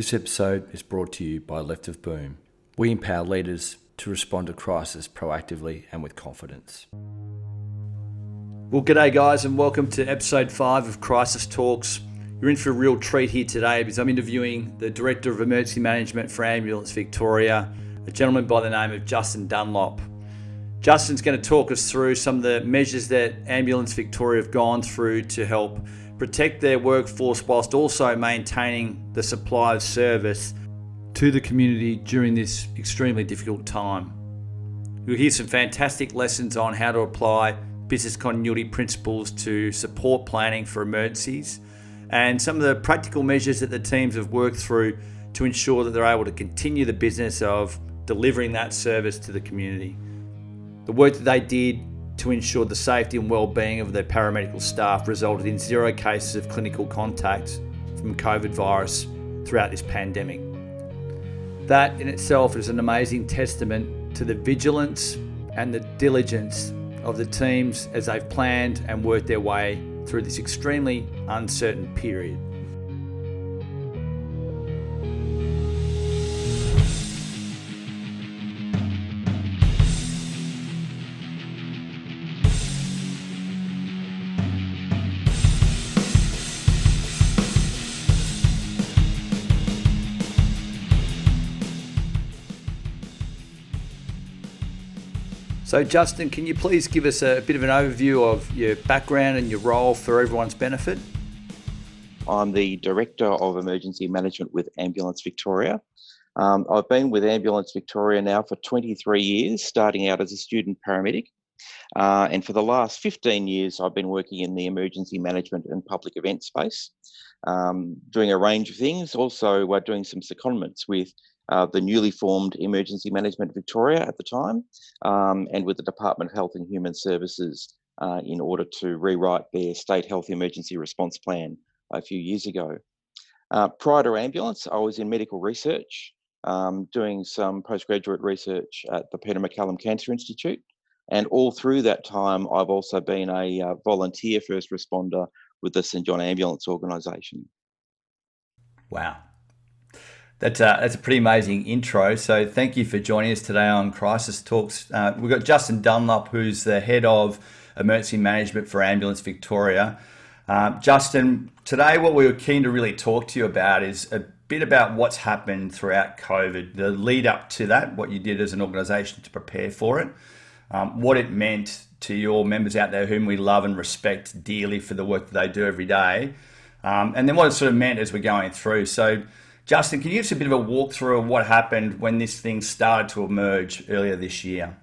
This episode is brought to you by Left of Boom. We empower leaders to respond to crisis proactively and with confidence. Well, g'day, guys, and welcome to episode five of Crisis Talks. You're in for a real treat here today because I'm interviewing the Director of Emergency Management for Ambulance Victoria, a gentleman by the name of Justin Dunlop. Justin's going to talk us through some of the measures that Ambulance Victoria have gone through to help protect their workforce whilst also maintaining the supply of service to the community during this extremely difficult time. You'll hear some fantastic lessons on how to apply business continuity principles to support planning for emergencies and some of the practical measures that the teams have worked through to ensure that they're able to continue the business of delivering that service to the community. The work that they did to ensure the safety and well-being of their paramedical staff resulted in zero cases of clinical contact from COVID virus throughout this pandemic. That in itself is an amazing testament to the vigilance and the diligence of the teams as they've planned and worked their way through this extremely uncertain period. So, Justin, can you please give us a bit of an overview of your background and your role for everyone's benefit? I'm the Director of Emergency Management with Ambulance Victoria. Um, I've been with Ambulance Victoria now for 23 years, starting out as a student paramedic. Uh, and for the last 15 years, I've been working in the emergency management and public event space, um, doing a range of things. Also, uh, doing some secondments with uh, the newly formed Emergency Management Victoria at the time, um, and with the Department of Health and Human Services uh, in order to rewrite their state health emergency response plan a few years ago. Uh, prior to ambulance, I was in medical research, um, doing some postgraduate research at the Peter MacCallum Cancer Institute. And all through that time, I've also been a uh, volunteer first responder with the St John Ambulance Organisation. Wow, that's a, that's a pretty amazing intro. So thank you for joining us today on Crisis Talks. Uh, we've got Justin Dunlop, who's the head of emergency management for Ambulance Victoria. Uh, Justin, today what we were keen to really talk to you about is a bit about what's happened throughout COVID, the lead up to that, what you did as an organisation to prepare for it, um, what it meant to your members out there whom we love and respect dearly for the work that they do every day, um, and then what it sort of meant as we're going through. So Justin, can you give us a bit of a walkthrough of what happened when this thing started to emerge earlier this year?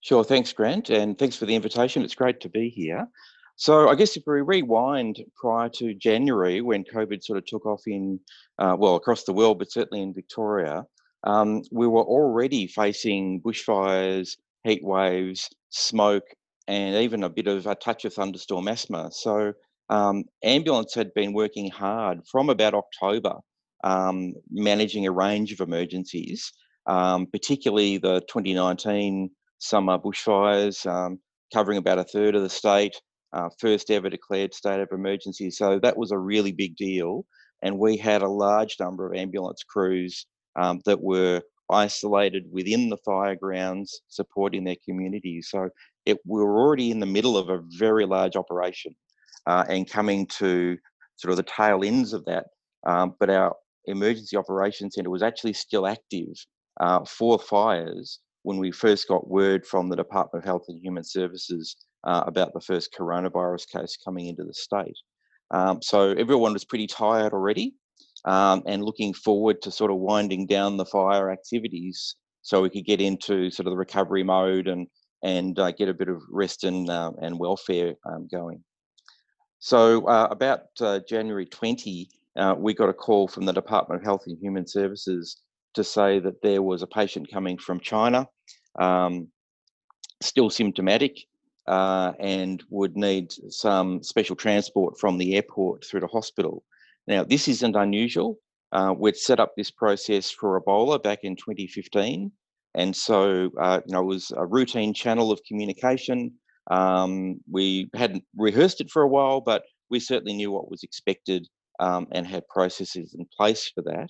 Sure, thanks, Grant, and thanks for the invitation. It's great to be here. So, I guess if we rewind prior to January, when COVID sort of took off in, uh, well, across the world, but certainly in Victoria, um, we were already facing bushfires, heat waves, smoke, and even a bit of a touch of thunderstorm asthma. So, um, ambulance had been working hard from about October um, managing a range of emergencies, um, particularly the 2019 summer bushfires, um, covering about a third of the state, uh, first ever declared state of emergency. So that was a really big deal. And we had a large number of ambulance crews um, that were isolated within the fire grounds, supporting their communities. So it, we were already in the middle of a very large operation uh, and coming to sort of the tail ends of that. Um, but our Emergency Operations Centre was actually still active uh, for fires when we first got word from the Department of Health and Human Services uh, about the first coronavirus case coming into the state. Um, so everyone was pretty tired already um, and looking forward to sort of winding down the fire activities so we could get into sort of the recovery mode and and uh, get a bit of rest and uh, and welfare um, going. So uh, about uh, January 20, uh, we got a call from the Department of Health and Human Services to say that there was a patient coming from China, um, still symptomatic, uh, and would need some special transport from the airport through to hospital. Now, this isn't unusual. Uh, we'd set up this process for Ebola back in 2015. And so, uh, you know, it was a routine channel of communication. Um, we hadn't rehearsed it for a while, but we certainly knew what was expected um, and had processes in place for that.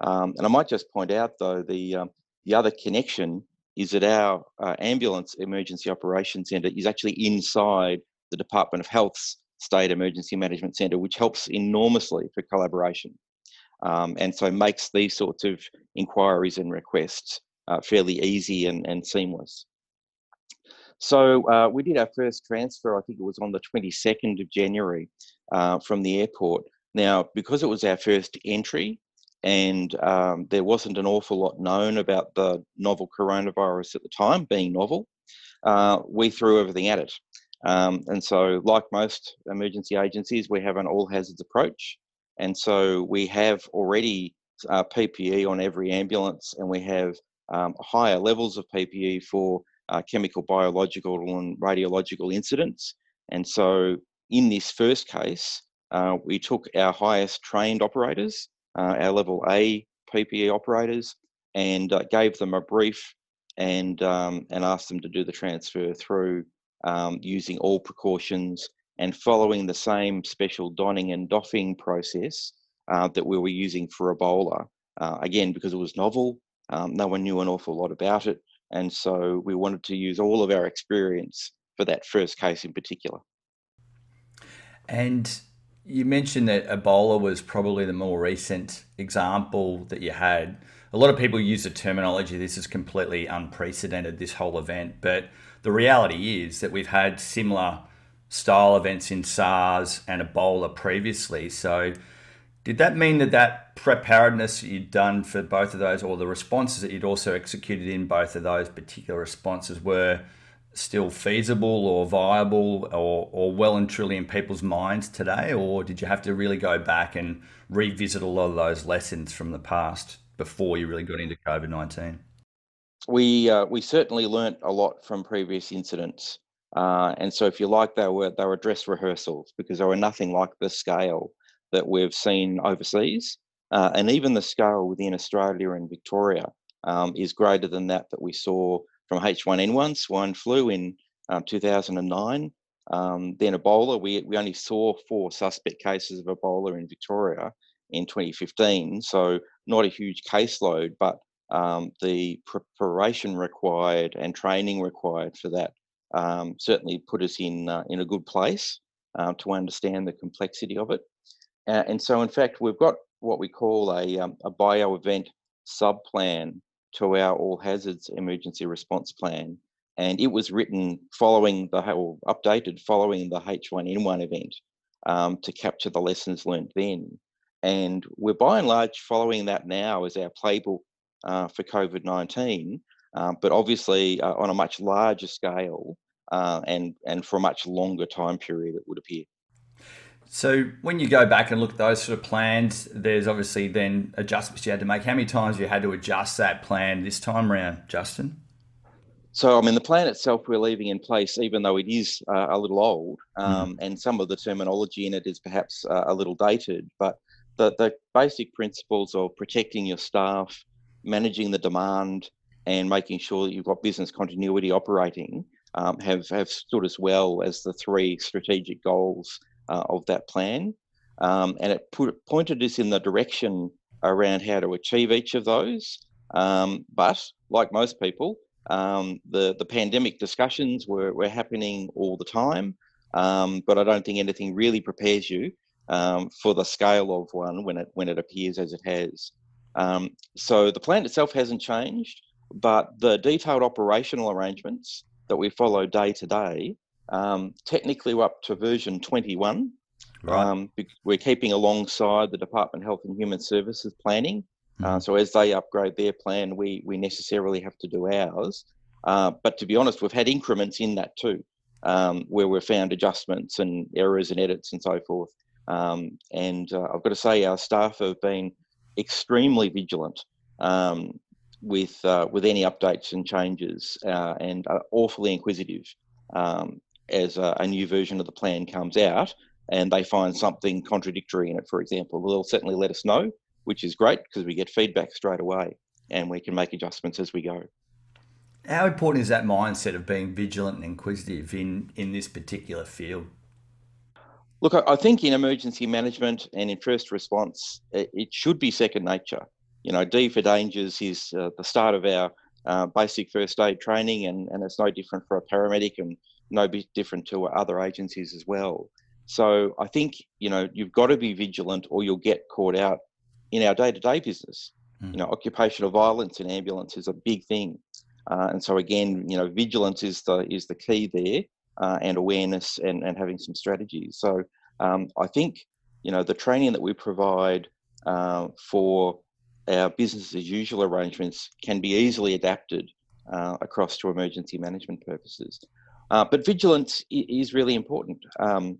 Um, and I might just point out, though, the um, the other connection is that our uh, ambulance emergency operations centre is actually inside the Department of Health's State Emergency Management Centre, which helps enormously for collaboration. Um, and so makes these sorts of inquiries and requests uh, fairly easy and, and seamless. So uh, we did our first transfer, I think it was on the 22nd of January uh, from the airport. Now, because it was our first entry and um, there wasn't an awful lot known about the novel coronavirus at the time, being novel, uh, we threw everything at it. Um, and so, like most emergency agencies, we have an all hazards approach. And so, we have already uh, PPE on every ambulance, and we have um, higher levels of PPE for uh, chemical, biological, and radiological incidents. And so, in this first case, uh, we took our highest trained operators, uh, our level A PPE operators, and uh, gave them a brief and um, and asked them to do the transfer through um, using all precautions and following the same special donning and doffing process uh, that we were using for Ebola. Uh, again, because it was novel, um, no one knew an awful lot about it, and so we wanted to use all of our experience for that first case in particular. And you mentioned that Ebola was probably the more recent example that you had. A lot of people use the terminology, this is completely unprecedented, this whole event. But the reality is that we've had similar style events in SARS and Ebola previously. So, did that mean that that preparedness you'd done for both of those, or the responses that you'd also executed in both of those particular responses, were still feasible or viable or, or well and truly in people's minds today? Or did you have to really go back and revisit a lot of those lessons from the past before you really got into COVID 19? We, uh, we certainly learnt a lot from previous incidents. Uh, and so, if you like, they were, they were dress rehearsals because they were nothing like the scale that we've seen overseas. Uh, and even the scale within Australia and Victoria um, is greater than that that we saw from H1N1, swine flu in um, 2009. Um, then Ebola, we, we only saw four suspect cases of Ebola in Victoria in 2015. So not a huge caseload, but um, the preparation required and training required for that um, certainly put us in uh, in a good place uh, to understand the complexity of it. Uh, and so, in fact, we've got what we call a, um, a bio event sub plan to our all hazards emergency response plan. And it was written following the, or updated following the H1N1 event um, to capture the lessons learned then. And we're by and large following that now as our playbook uh, for COVID 19, um, but obviously uh, on a much larger scale uh, and, and for a much longer time period, it would appear. So when you go back and look at those sort of plans, there's obviously then adjustments you had to make. How many times you had to adjust that plan this time around, Justin? So, I mean, the plan itself we're leaving in place, even though it is uh, a little old, hmm. um, mm. and some of the terminology in it is perhaps uh, a little dated, but the, the basic principles of protecting your staff, managing the demand, and making sure that you've got business continuity operating um, have, have stood as well as the three strategic goals uh, of that plan. Um, and it put, pointed us in the direction around how to achieve each of those. Um, but like most people, um, the, the pandemic discussions were, were happening all the time. Um, but I don't think anything really prepares you um, for the scale of one when it when it appears as it has. Um, so the plan itself hasn't changed, but the detailed operational arrangements that we follow day to day um, technically, we're up to version 21. Right. Um, we're keeping alongside the Department of Health and Human Services planning. Uh, mm-hmm. Uh, so as they upgrade their plan, we we necessarily have to do ours. Uh, but to be honest, we've had increments in that too, um, where we've found adjustments and errors and edits and so forth. Um, and uh, I've got to say, our staff have been extremely vigilant um, with uh, with any updates and changes, uh, and awfully inquisitive. Um, as a, a, new version of the plan comes out and they find something contradictory in it, for example, they'll certainly let us know, which is great because we get feedback straight away and we can make adjustments as we go. How important is that mindset of being vigilant and inquisitive in, in this particular field? Look, I think in emergency management and in first response, it should be second nature. You know, D for dangers is uh, the start of our uh, basic first aid training, and, and it's no different for a paramedic and no bit different to other agencies as well. So I think, you know, you've got to be vigilant or you'll get caught out in our day to day business. Mm. You know, occupational violence in ambulance is a big thing. Uh, and so again, you know, vigilance is the is the key there, uh, and awareness and, and having some strategies. So um, I think you know the training that we provide uh, for our business as usual arrangements can be easily adapted uh, across to emergency management purposes. Uh, but vigilance is really important. Um,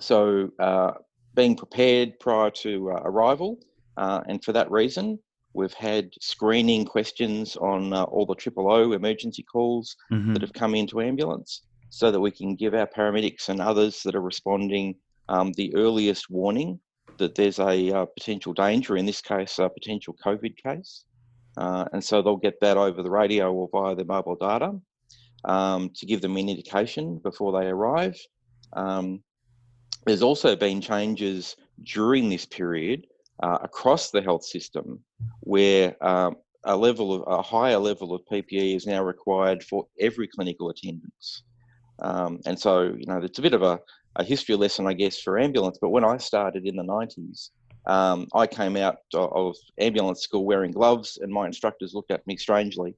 so uh, being prepared prior to arrival, and for that reason, We've had screening questions on uh, all the triple O emergency calls mm-hmm. that have come into ambulance so that we can give our paramedics and others that are responding um, the earliest warning that there's a uh, potential danger, in this case, a potential COVID case. Uh, and so they'll get that over the radio or via their mobile data um, to give them an indication before they arrive. Um, there's also been changes during this period uh, across the health system where um, a level of a higher level of PPE is now required for every clinical attendance. Um, and so, you know, it's a bit of a, a, history lesson, I guess, for ambulance. But when I started in the 90s, um, I came out of ambulance school wearing gloves, and my instructors looked at me strangely.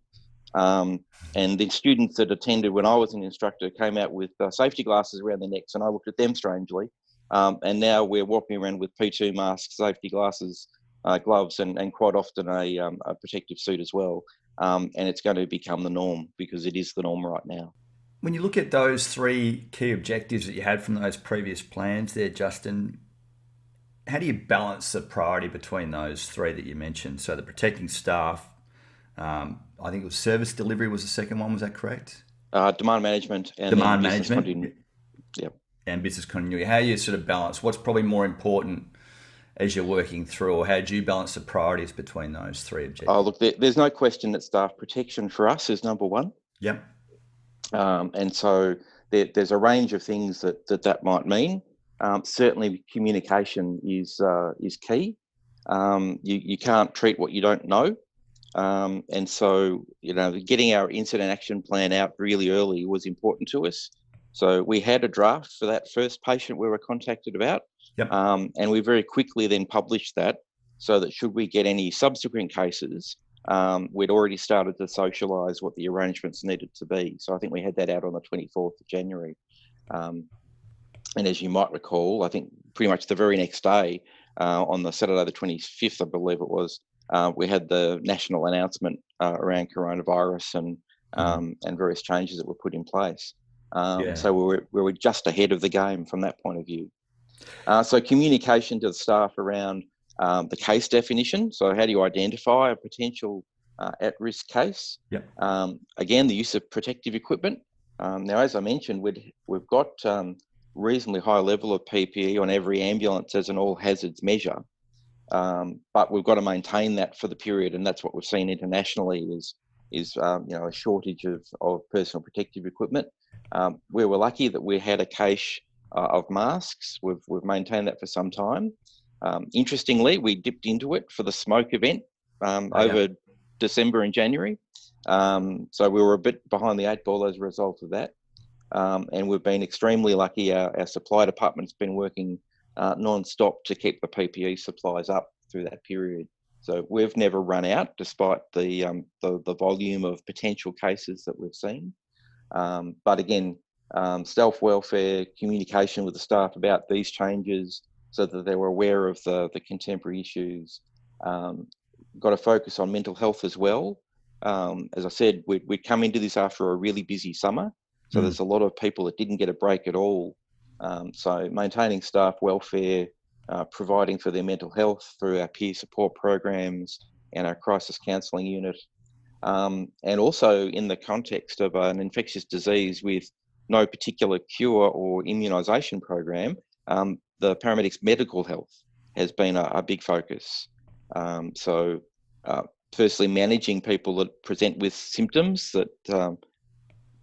Um, and the students that attended when I was an instructor came out with uh, safety glasses around their necks, and I looked at them strangely. Um, and now we're walking around with P2 masks, safety glasses, uh, gloves, and, and quite often a, um, a protective suit as well. Um, and it's going to become the norm because it is the norm right now. When you look at those three key objectives that you had from those previous plans there, Justin, how do you balance the priority between those three that you mentioned? So the protecting staff, um, I think it was service delivery was the second one. Was that correct? Uh, demand management and demand management. Yep and business continuity? How you sort of balance what's probably more important as you're working through, or how do you balance the priorities between those three objectives? Oh, look, there, there's no question that staff protection for us is number one. Yep. Um, and so there, there's a range of things that that, that might mean. Um, certainly, communication is uh, is key. Um, you you can't treat what you don't know. Um, and so, you know, getting our incident action plan out really early was important to us. So we had a draft for that first patient we were contacted about, yep. um, and we very quickly then published that so that should we get any subsequent cases, um, we'd already started to socialise what the arrangements needed to be. So I think we had that out on the 24th of January. Um, and as you might recall, I think pretty much the very next day, uh, on the Saturday the 25th, I believe it was, uh, we had the national announcement uh, around coronavirus and mm-hmm. um, and various changes that were put in place. Um, yeah. So we were, we were just ahead of the game from that point of view. Uh, so communication to the staff around um, the case definition. So how do you identify a potential uh, at-risk case? Yep. Um, again, the use of protective equipment. Um, now, as I mentioned, we'd, we've got um, reasonably high level of PPE on every ambulance as an all hazards measure. Um, but we've got to maintain that for the period, and that's what we've seen internationally is is um, you know a shortage of, of personal protective equipment. Um, we were lucky that we had a cache uh, of masks. We've, we've maintained that for some time. Um, interestingly, we dipped into it for the smoke event um, oh, over yeah. December and January. Um, so we were a bit behind the eight ball as a result of that. Um, and we've been extremely lucky. Our, our supply department's been working uh, non-stop to keep the PPE supplies up through that period. So we've never run out, despite the, um, the, the volume of potential cases that we've seen. Um, but again, um, self welfare, communication with the staff about these changes so that they were aware of the, the contemporary issues. Um, got to focus on mental health as well. Um, as I said, we'd, we'd, come into this after a really busy summer. So mm. there's a lot of people that didn't get a break at all. Um, so maintaining staff welfare, uh, providing for their mental health through our peer support programs and our crisis counselling unit, um, and also in the context of an infectious disease with no particular cure or immunisation program, um, the paramedics' medical health has been a, a big focus. Um, so, uh, firstly, managing people that present with symptoms that um,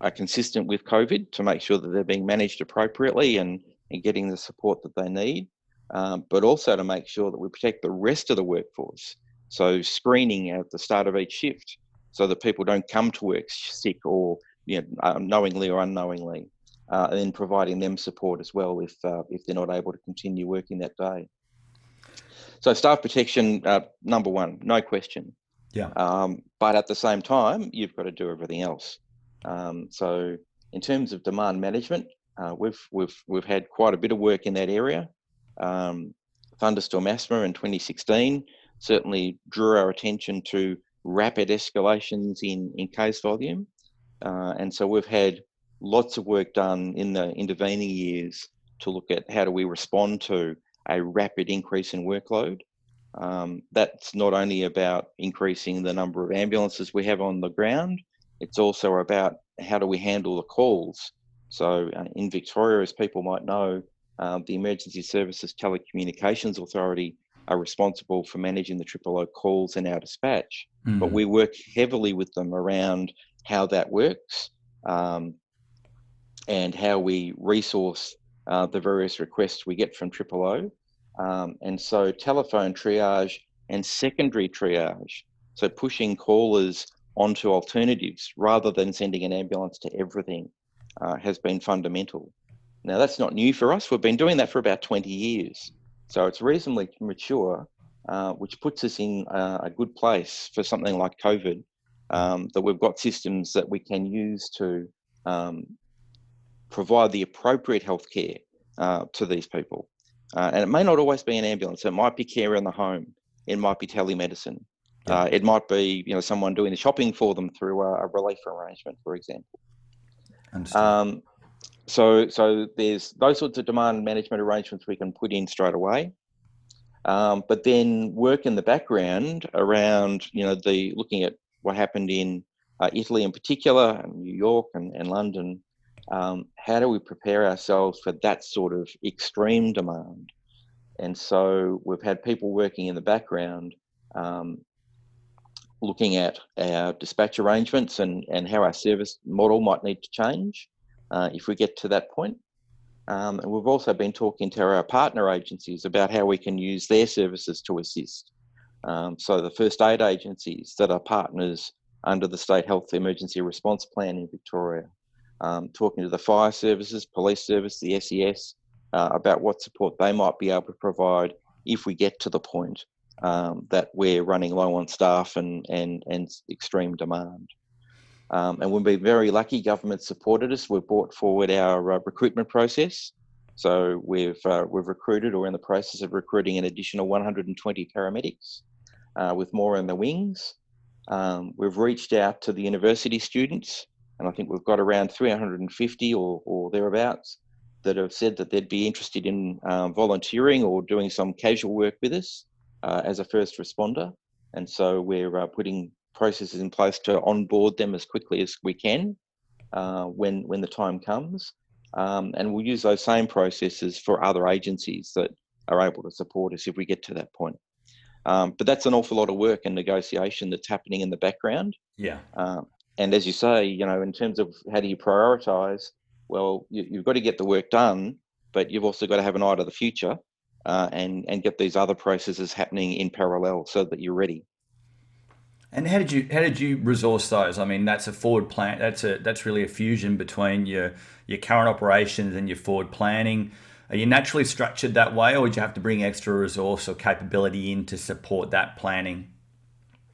are consistent with COVID to make sure that they're being managed appropriately and and getting the support that they need, um, but also to make sure that we protect the rest of the workforce. So screening at the start of each shift so that people don't come to work sick or you know, knowingly or unknowingly, uh, and then providing them support as well if uh, if they're not able to continue working that day. So staff protection, uh, number one, no question. Yeah. Um, but at the same time, you've got to do everything else. Um, so in terms of demand management, uh, we've we've we've had quite a bit of work in that area. Um, Thunderstorm Asthma in 2016 certainly drew our attention to rapid escalations in in case volume, uh, and so we've had lots of work done in the intervening years to look at how do we respond to a rapid increase in workload. Um, that's not only about increasing the number of ambulances we have on the ground, it's also about how do we handle the calls. So uh, in Victoria, as people might know, uh, the Emergency Services Telecommunications Authority are responsible for managing the triple O calls in our dispatch. Mm. But we work heavily with them around how that works um, and how we resource uh, the various requests we get from triple O. Um, and so telephone triage and secondary triage, so pushing callers onto alternatives rather than sending an ambulance to everything, uh, has been fundamental. Now, that's not new for us. We've been doing that for about 20 years. So it's reasonably mature, uh, which puts us in uh, a good place for something like COVID, um, that we've got systems that we can use to um, provide the appropriate healthcare uh, to these people. Uh, and it may not always be an ambulance. It might be care in the home. It might be telemedicine. Uh, it might be you know someone doing the shopping for them through a, a relief arrangement, for example. Um, so so there's those sorts of demand management arrangements we can put in straight away. Um, but then work in the background around you know the looking at what happened in uh, Italy in particular, and New York and, and London, um, how do we prepare ourselves for that sort of extreme demand? And so we've had people working in the background um, looking at our dispatch arrangements and, and how our service model might need to change uh, if we get to that point. Um, and we've also been talking to our partner agencies about how we can use their services to assist. Um, so the first aid agencies that are partners under the State Health Emergency Response Plan in Victoria, um, talking to the fire services, police service, the SES, uh, about what support they might be able to provide if we get to the point um, that we're running low on staff and, and, and extreme demand. Um, and we've been very lucky, government supported us. We've brought forward our uh, recruitment process. So we've, uh, we've recruited or in the process of recruiting an additional 120 paramedics uh, with more in the wings. Um, we've reached out to the university students and I think we've got around 350 or, or thereabouts that have said that they'd be interested in um, volunteering or doing some casual work with us uh, as a first responder. And so we're uh, putting processes in place to onboard them as quickly as we can uh, when when the time comes. Um, and we'll use those same processes for other agencies that are able to support us if we get to that point. Um, but that's an awful lot of work and negotiation that's happening in the background. Yeah. Um, and as you say, you know, in terms of how do you prioritize, well, you, have got to get the work done, but you've also got to have an eye to the future uh, and and get these other processes happening in parallel so that you're ready. And how did you how did you resource those? I mean, that's a forward plan. That's a that's really a fusion between your your current operations and your forward planning. Are you naturally structured that way, or would you have to bring extra resource or capability in to support that planning?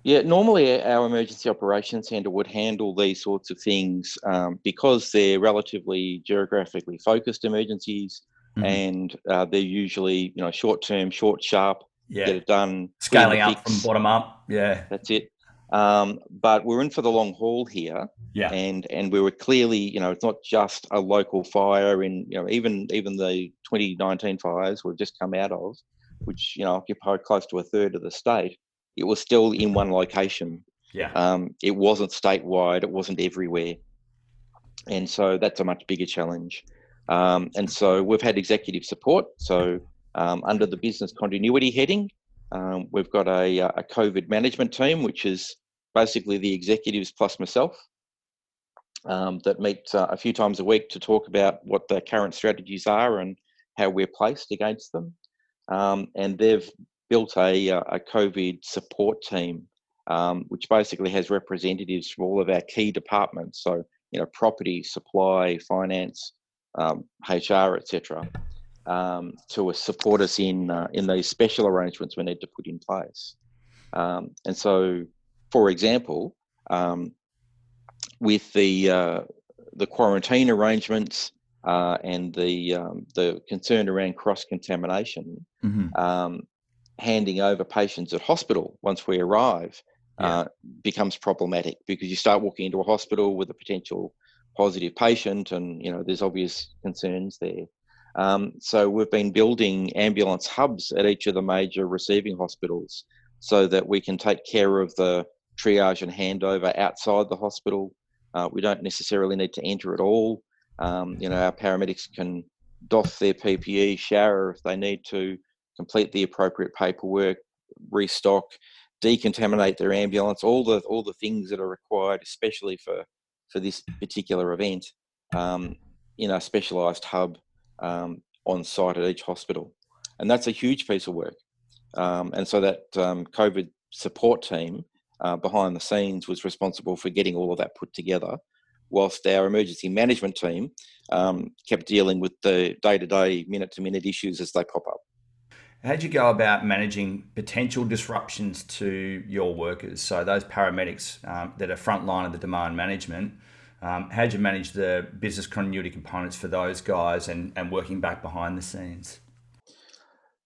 Yeah, normally our emergency operations centre would handle these sorts of things um, because they're relatively geographically focused emergencies, mm-hmm. and uh, they're usually you know short term, short, sharp. Yeah, get it done. Scaling up from bottom up. Yeah, that's it. Um, but we're in for the long haul here. Yeah, and and we were clearly, you know, it's not just a local fire. In you know, even even the 2019 fires we've just come out of, which you know occupied close to a third of the state it was still in one location. Yeah. Um, it wasn't statewide. It wasn't everywhere, and so that's a much bigger challenge. Um, and so we've had executive support. So um, under the business continuity heading, um, we've got a, a COVID management team, which is basically the executives plus myself. Um, that meet uh, a few times a week to talk about what the current strategies are and how we're placed against them. Um, and they've built a, uh, a COVID support team, um, which basically has representatives from all of our key departments. So, you know, property, supply, finance, um, HR, etc., um, to support us in uh, in these special arrangements we need to put in place. Um, and so, for example, um, with the uh, the quarantine arrangements uh, and the um, the concern around cross contamination, mm-hmm. um, handing over patients at hospital once we arrive yeah. uh, becomes problematic because you start walking into a hospital with a potential positive patient, and you know there's obvious concerns there. Um, so we've been building ambulance hubs at each of the major receiving hospitals so that we can take care of the triage and handover outside the hospital. Uh, we don't necessarily need to enter at all. Um, you know, our paramedics can doff their PPE, shower if they need to, complete the appropriate paperwork, restock, decontaminate their ambulance, all the all the things that are required, especially for for this particular event, um, in a specialised hub um, on site at each hospital, and that's a huge piece of work. Um, and so that um, COVID support team uh, behind the scenes was responsible for getting all of that put together, whilst our emergency management team um, kept dealing with the day to day, minute to minute issues as they pop up. How would you go about managing potential disruptions to your workers? So those paramedics um, that are frontline of the demand management, um, how do you manage the business continuity components for those guys and, and working back behind the scenes?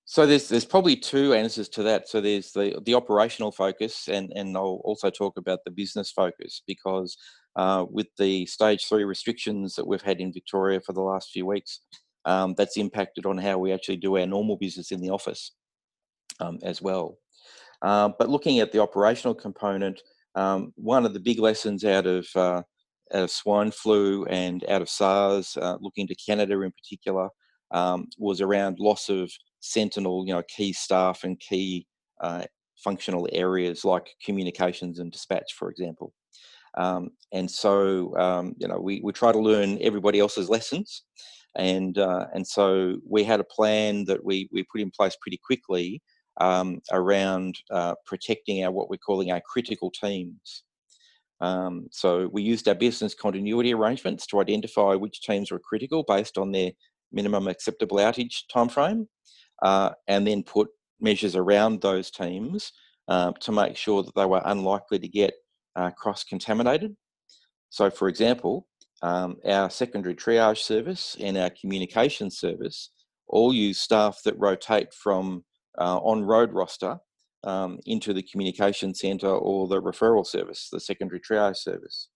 So there's there's probably two answers to that. So there's the the operational focus, and and I'll also talk about the business focus because uh, with the stage three restrictions that we've had in Victoria for the last few weeks, um, that's impacted on how we actually do our normal business in the office um, as well. Uh, but looking at the operational component, um, one of the big lessons out of uh, out of swine flu and out of SARS, uh, looking to Canada in particular, um, was around loss of sentinel, you know, key staff and key uh, functional areas like communications and dispatch, for example. Um, and so, um, you know, we, we try to learn everybody else's lessons. And, uh, and so we had a plan that we, we put in place pretty quickly um, around uh, protecting our what we're calling our critical teams. Um, so we used our business continuity arrangements to identify which teams were critical based on their minimum acceptable outage timeframe, uh, and then put measures around those teams uh, to make sure that they were unlikely to get uh, cross contaminated. So, for example, um, our secondary triage service and our communication service all use staff that rotate from uh, on road roster um, into the communication centre or the referral service, the secondary triage service.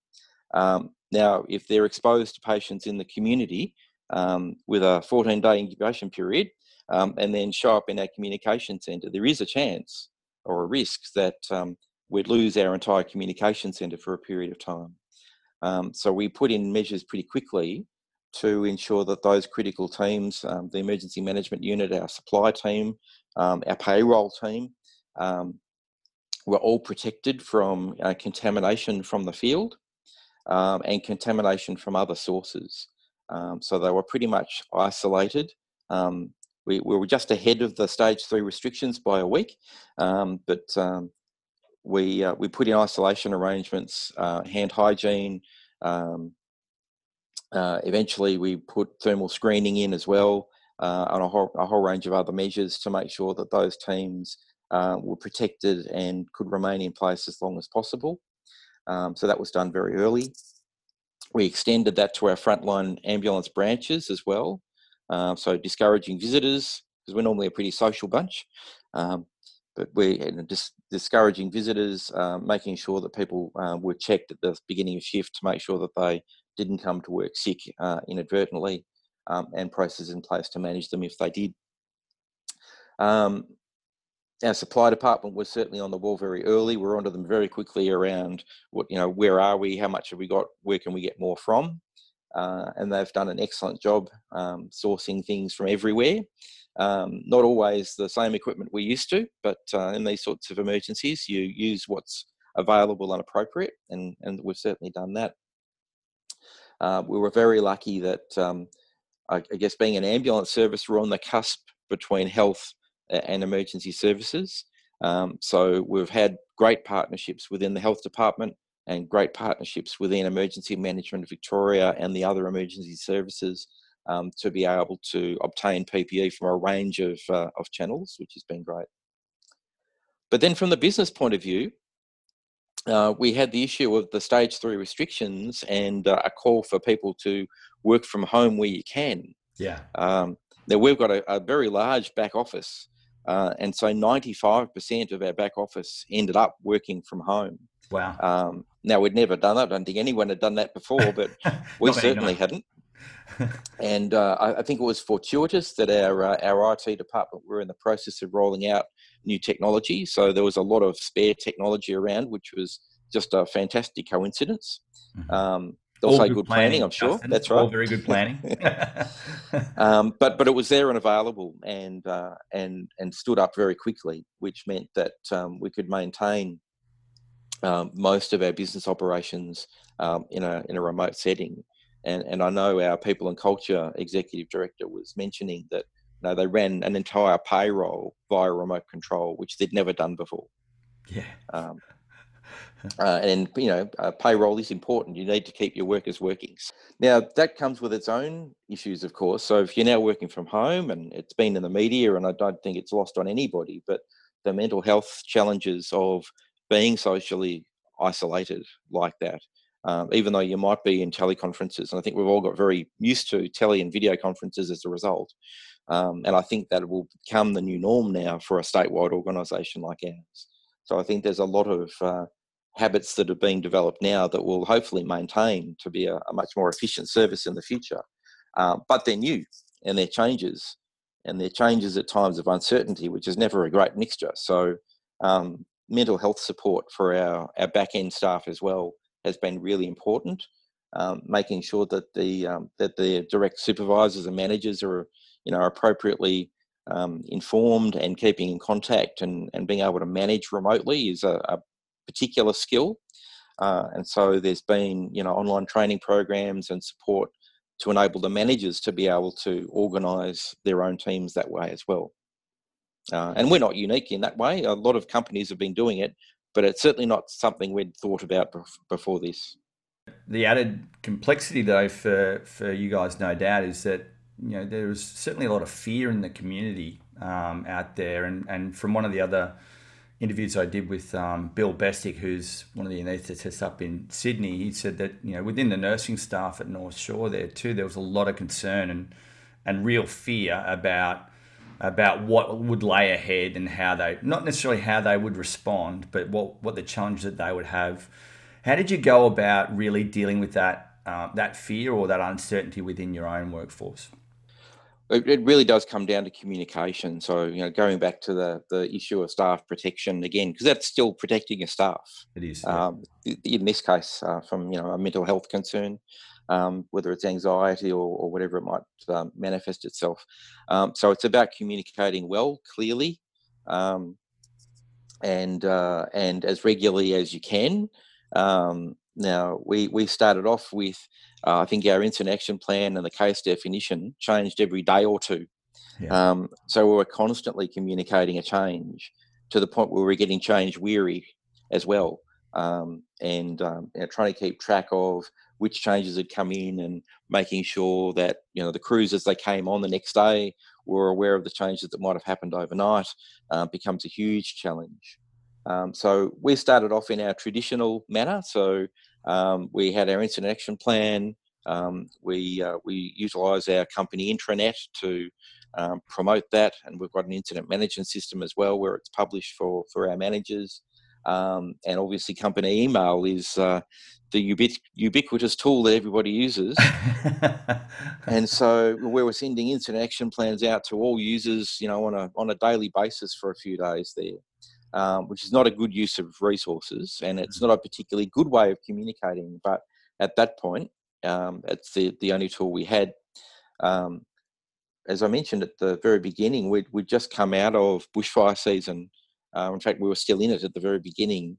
Um, now, if they're exposed to patients in the community um, with a 14 day incubation period um, and then show up in our communication centre, there is a chance or a risk that um, we'd lose our entire communication centre for a period of time. Um, so we put in measures pretty quickly to ensure that those critical teams, the emergency management unit, our supply team, our payroll team, um, were all protected from uh, contamination from the field um, and contamination from other sources. Um, so they were pretty much isolated. Um, we, we, were just ahead of the stage three restrictions by a week, um, but um, we uh, we put in isolation arrangements, uh, hand hygiene. Uh, eventually, we put thermal screening in as well, uh, and a whole, a whole range of other measures to make sure that those teams uh, were protected and could remain in place as long as possible. Um, so that was done very early. We extended that to our frontline ambulance branches as well. Uh, so discouraging visitors, because we're normally a pretty social bunch, um, but we're dis- discouraging visitors, uh, making sure that people uh, were checked at the beginning of shift to make sure that they didn't come to work sick uh, inadvertently, um, and processes in place to manage them if they did. Um, our supply department was certainly on the ball very early. We're onto them very quickly around what you know, where are we, how much have we got, where can we get more from, uh, and they've done an excellent job um, sourcing things from everywhere. Um, not always the same equipment we used to, but uh, in these sorts of emergencies, you use what's available and appropriate, and, and we've certainly done that. Uh, we were very lucky that um, I, I guess being an ambulance service, we're on the cusp between health and emergency services. Um, so we've had great partnerships within the health department and great partnerships within emergency management Victoria and the other emergency services um, to be able to obtain PPE from a range of, uh, of channels, which has been great. But then from the business point of view, uh, we had the issue of the stage three restrictions and uh, a call for people to work from home where you can. Yeah. Um, now we've got a, a, very large back office, uh, and so 95% of our back office ended up working from home. Wow. Um, now we'd never done that. I don't think anyone had done that before, but we certainly hadn't. And uh, I, I, think it was fortuitous that our uh, our IT department were in the process of rolling out new technology. So there was a lot of spare technology around, which was just a fantastic coincidence. Mm-hmm. Um, also good, good planning, planning, I'm sure. Justin. That's right. All very good planning. um, but but it was there and available, and uh, and and stood up very quickly, which meant that um, we could maintain um, most of our business operations um, in a in a remote setting. And and I know our people and culture executive director was mentioning that you know, they ran an entire payroll via remote control, which they'd never done before. Yeah. Um, uh, and you know, uh, payroll is important. You need to keep your workers working. Now that comes with its own issues, of course. So if you're now working from home, and it's been in the media, and I don't think it's lost on anybody, but the mental health challenges of being socially isolated like that. Um, even though you might be in teleconferences, and I think we've all got very used to tele and video conferences as a result. Um, and I think that will become the new norm now for a statewide organisation like ours. So I think there's a lot of uh, habits that are being developed now that will hopefully maintain to be a, a much more efficient service in the future. Um, but they're new and they're changes, and they're changes at times of uncertainty, which is never a great mixture. So um, mental health support for our, our back end staff as well has been really important. Um, making sure that the um, that the direct supervisors and managers are you know appropriately um, informed and keeping in contact and, and being able to manage remotely is a, a particular skill. Uh, and so there's been you know online training programs and support to enable the managers to be able to organise their own teams that way as well. Uh, and we're not unique in that way. A lot of companies have been doing it, but it's certainly not something we'd thought about before this. The added complexity, though, for, for you guys, no doubt, is that you know there was certainly a lot of fear in the community um, out there, and, and from one of the other interviews I did with um, Bill Bestick, who's one of the anaesthetists up in Sydney, he said that you know within the nursing staff at North Shore there too, there was a lot of concern and and real fear about about what would lay ahead and how they not necessarily how they would respond, but what what the challenge that they would have. How did you go about really dealing with that uh, that fear or that uncertainty within your own workforce? It, it really does come down to communication. So you know, going back to the the issue of staff protection again, because that's still protecting your staff. It is. Um, in this case, uh, from you know a mental health concern um, whether it's anxiety or, or whatever it might um, manifest itself. Um, so it's about communicating well, clearly, um, and uh, and as regularly as you can. Um, now we we started off with uh, I think our incident action plan and the case definition changed every day or two. Yeah. Um, so we were constantly communicating a change to the point where we are getting change weary as well, um, and um, you know, trying to keep track of which changes had come in and making sure that you know the crews as they came on the next day were aware of the changes that might have happened overnight uh, becomes a huge challenge. Um, so we started off in our traditional manner. So um, we had our incident action plan. Um, we uh, we utilise our company intranet to um, promote that, and we've got an incident management system as well, where it's published for for our managers. Um, and obviously, company email is uh, the ubiqu- ubiquitous tool that everybody uses. and so we were sending incident action plans out to all users, you know, on a on a daily basis for a few days there, um, which is not a good use of resources, and it's not a particularly good way of communicating. But at that point, um, it's the the only tool we had. Um, as I mentioned at the very beginning, we'd, we'd just come out of bushfire season. Uh, in fact, we were still in it at the very beginning.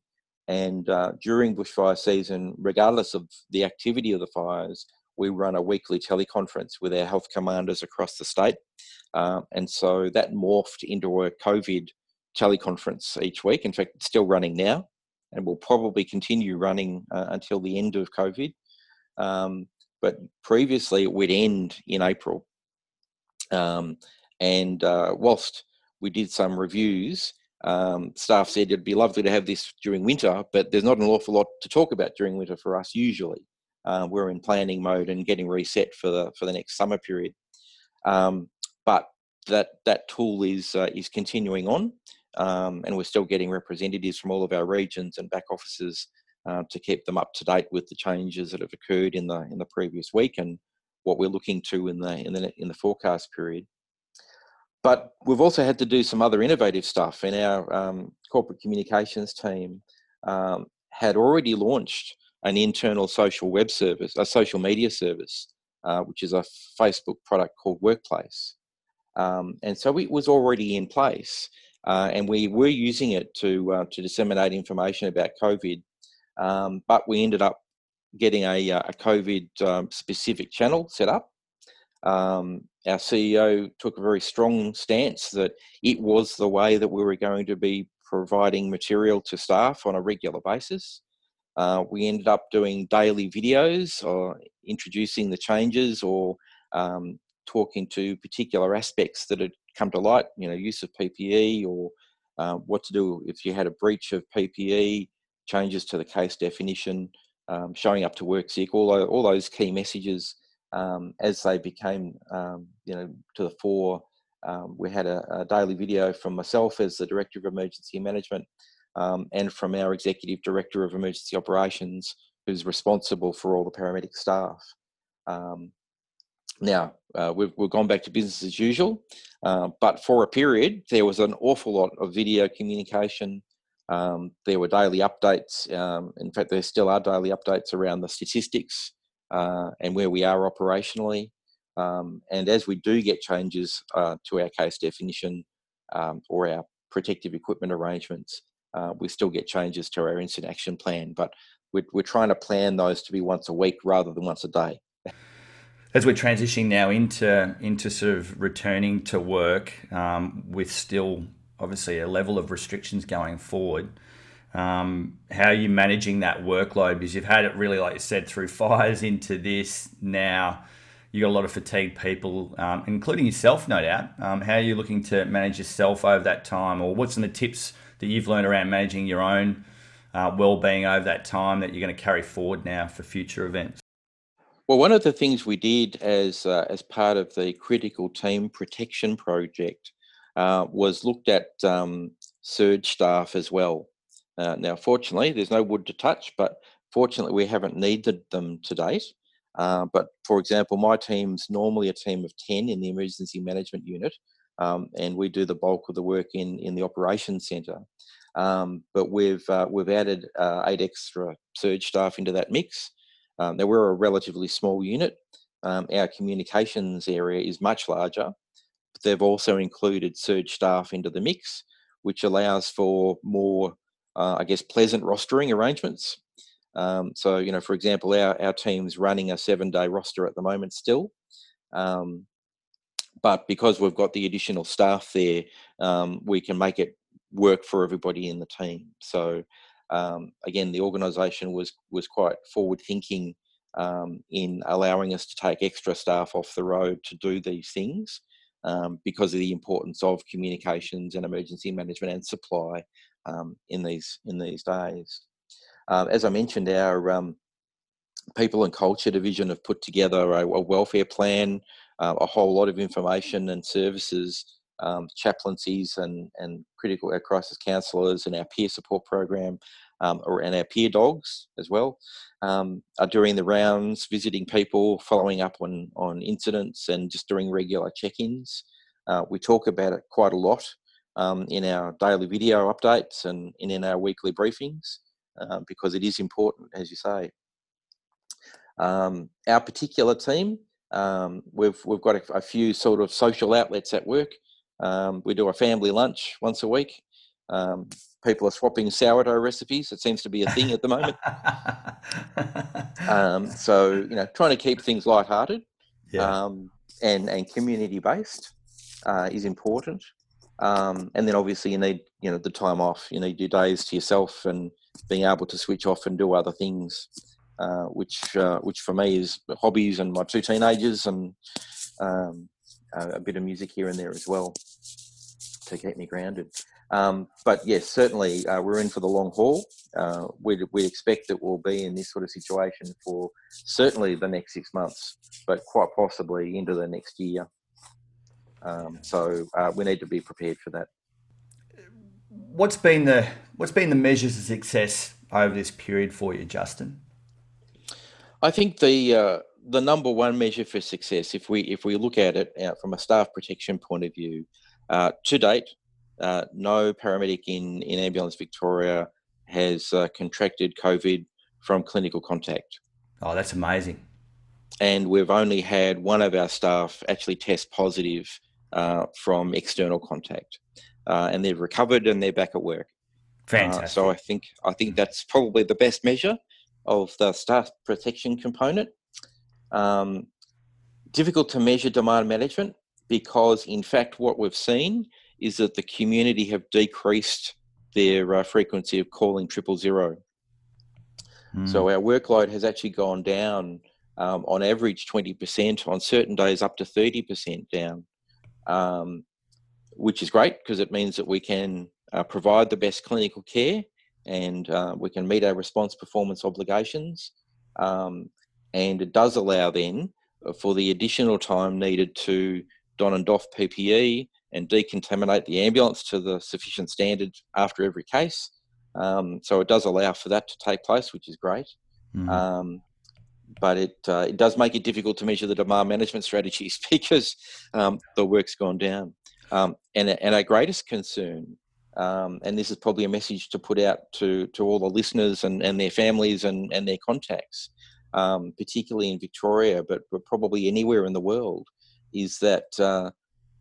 And uh, during bushfire season, regardless of the activity of the fires, we run a weekly teleconference with our health commanders across the state. Uh, and so that morphed into a COVID teleconference each week. In fact, it's still running now and will probably continue running uh, until the end of COVID. Um, but previously, it would end in April. Um, and uh, whilst we did some reviews, um, staff said it'd be lovely to have this during winter, but there's not an awful lot to talk about during winter for us usually. Uh, we're in planning mode and getting reset for the for the next summer period. Um, but that that tool is uh, is continuing on, um, and we're still getting representatives from all of our regions and back offices uh, to keep them up to date with the changes that have occurred in the in the previous week and what we're looking to in the in the in the forecast period. But we've also had to do some other innovative stuff, and our um, corporate communications team um, had already launched an internal social web service, a social media service, uh, which is a Facebook product called Workplace. Um, and so it was already in place, uh, and we were using it to uh, to disseminate information about COVID. Um, but we ended up getting a, uh, a COVID um, specific channel set up. Um, our CEO took a very strong stance that it was the way that we were going to be providing material to staff on a regular basis. Uh, we ended up doing daily videos or introducing the changes or um, talking to particular aspects that had come to light, you know, use of PPE or uh, what to do if you had a breach of PPE, changes to the case definition, um, showing up to work sick, all, all those key messages um, as they became, um, you know, to the fore. Um, we had a, a, daily video from myself as the Director of Emergency Management um, and from our Executive Director of Emergency Operations, who's responsible for all the paramedic staff. Um, now, uh, we've, we've gone back to business as usual, uh, but for a period, there was an awful lot of video communication. Um, there were daily updates. Um, in fact, there still are daily updates around the statistics uh, and where we are operationally. Um, and as we do get changes uh, to our case definition um, or our protective equipment arrangements, uh, we still get changes to our incident action plan. But we're, we're trying to plan those to be once a week rather than once a day as we're transitioning now into into sort of returning to work um, with still obviously a level of restrictions going forward. Um, how are you managing that workload? Because you've had it really, like you said, through fires into this now. You got a lot of fatigued people, um, including yourself, no doubt. Um, how are you looking to manage yourself over that time, or what's some of the tips that you've learned around managing your own uh, well-being over that time that you're going to carry forward now for future events? Well, one of the things we did as uh, as part of the critical team protection project uh, was looked at um, surge staff as well. Uh, now, fortunately, there's no wood to touch, but fortunately, we haven't needed them to date. Uh, but for example, my team's normally a team of 10 in the emergency management unit, um, and we do the bulk of the work in, in the operations centre. Um, but we've uh, we've added uh, eight extra surge staff into that mix. Um, now we're a relatively small unit. Um, our communications area is much larger. But they've also included surge staff into the mix, which allows for more, uh, I guess, pleasant rostering arrangements. Um, so, you know, for example, our, our team's running a seven day roster at the moment still. Um, but because we've got the additional staff there, um, we can make it work for everybody in the team. So, um, again, the organisation was was quite forward thinking um, in allowing us to take extra staff off the road to do these things um, because of the importance of communications and emergency management and supply um, in these in these days. Uh, as I mentioned, our um, people and culture division have put together a, a welfare plan, uh, a whole lot of information and services um, chaplaincies and, and critical uh, crisis counsellors and our peer support program um, and our peer dogs as well um, are doing the rounds, visiting people, following up on, on incidents and just doing regular check-ins. Uh, we talk about it quite a lot um, in our daily video updates and, in our weekly briefings uh, because it is important, as you say. Um, our particular team, um, we've, we've got a, a few sort of social outlets at work. Um, we do a family lunch once a week. Um, people are swapping sourdough recipes. It seems to be a thing at the moment. um, so you know, trying to keep things light-hearted yeah. um, and and community-based uh, is important. Um, and then obviously you need you know the time off. You need your days to yourself and being able to switch off and do other things, uh, which uh, which for me is hobbies and my two teenagers and um, a bit of music here and there as well to keep me grounded. Um, but yes, certainly uh, we're in for the long haul. Uh, we we expect that we'll be in this sort of situation for certainly the next six months, but quite possibly into the next year. Um, so uh, we need to be prepared for that. What's been the what's been the measures of success over this period for you, Justin? I think the uh, the number one measure for success, if we if we look at it uh, from a staff protection point of view, uh, to date, uh, no paramedic in, in Ambulance Victoria has uh, contracted COVID from clinical contact. Oh, that's amazing. And we've only had one of our staff actually test positive uh, from external contact. Uh, and they've recovered and they're back at work. Fantastic. so I think I think that's probably the best measure of the staff protection component. Um, difficult to measure demand management because, in fact, what we've seen is that the community have decreased their uh, frequency of calling triple zero. Mm. So our workload has actually gone down um, on average 20%, on certain days up to 30% down, um, which is great because it means that we can uh, provide the best clinical care and uh, we can meet our response performance obligations. Um, and it does allow then for the additional time needed to don and doff PPE and decontaminate the ambulance to the sufficient standard after every case. Um, so it does allow for that to take place, which is great. Mm. Um, but it uh, it does make it difficult to measure the demand management strategies because um, the work's gone down. Um, and and our greatest concern, um, and this is probably a message to put out to to all the listeners and, and their families and, and their contacts, um, particularly in Victoria, but, but probably anywhere in the world, is that uh,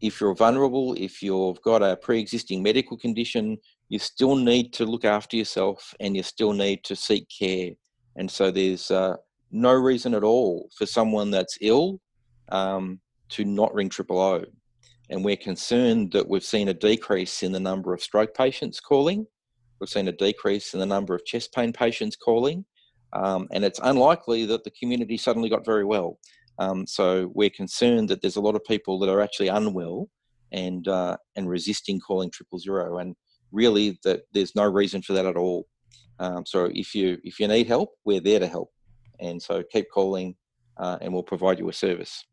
if you're vulnerable, if you've got a pre existing medical condition, you still need to look after yourself and you still need to seek care. And so there's uh, no reason at all for someone that's ill um, to not ring triple O. And we're concerned that we've seen a decrease in the number of stroke patients calling. We've seen a decrease in the number of chest pain patients calling. Um, and it's unlikely that the community suddenly got very well. Um, so we're concerned that there's a lot of people that are actually unwell and uh, and resisting calling triple zero, and really that there's no reason for that at all. Um, so if you if you need help, we're there to help, and so keep calling, uh, and we'll provide you a service.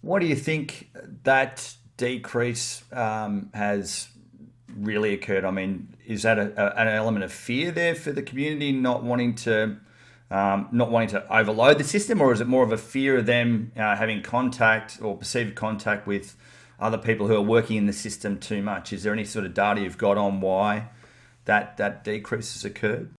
What do you think that decrease um, has really occurred? I mean, is that a, a, an element of fear there for the community not wanting to um, not wanting to overload the system, or is it more of a fear of them uh, having contact or perceived contact with other people who are working in the system too much? Is there any sort of data you've got on why that that decrease has occurred?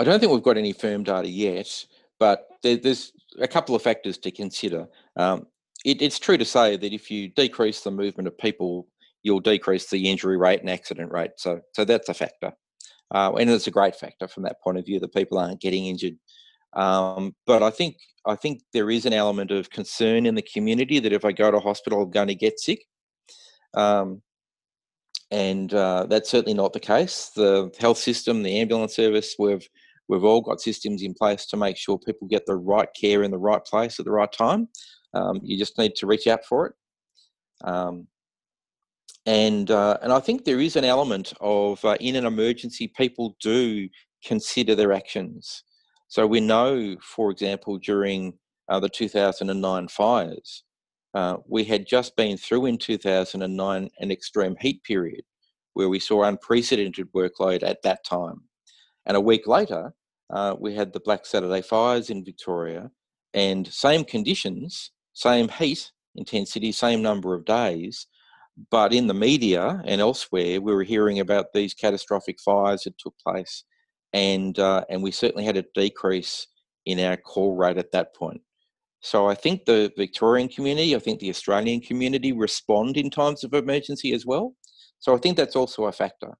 I don't think we've got any firm data yet, but there, there's a couple of factors to consider. Um, it, it's true to say that if you decrease the movement of people, you'll decrease the injury rate and accident rate. So, so that's a factor. Uh, and it's a great factor from that point of view that people aren't getting injured um, but I think I think there is an element of concern in the community that if I go to hospital, I'm going to get sick. Um, and uh, that's certainly not the case. The health system, the ambulance service, we've we've all got systems in place to make sure people get the right care in the right place at the right time. Um, you just need to reach out for it. Um, and uh, and I think there is an element of uh, in an emergency, people do consider their actions. So we know, for example, during uh, the 2009 fires, uh, we had just been through in 2009 an extreme heat period where we saw unprecedented workload at that time. And a week later, uh, we had the Black Saturday fires in Victoria, and same conditions, same heat intensity, same number of days. But in the media and elsewhere, we were hearing about these catastrophic fires that took place and uh, and we certainly had a decrease in our call rate at that point. So I think the Victorian community, I think the Australian community respond in times of emergency as well. So I think that's also a factor.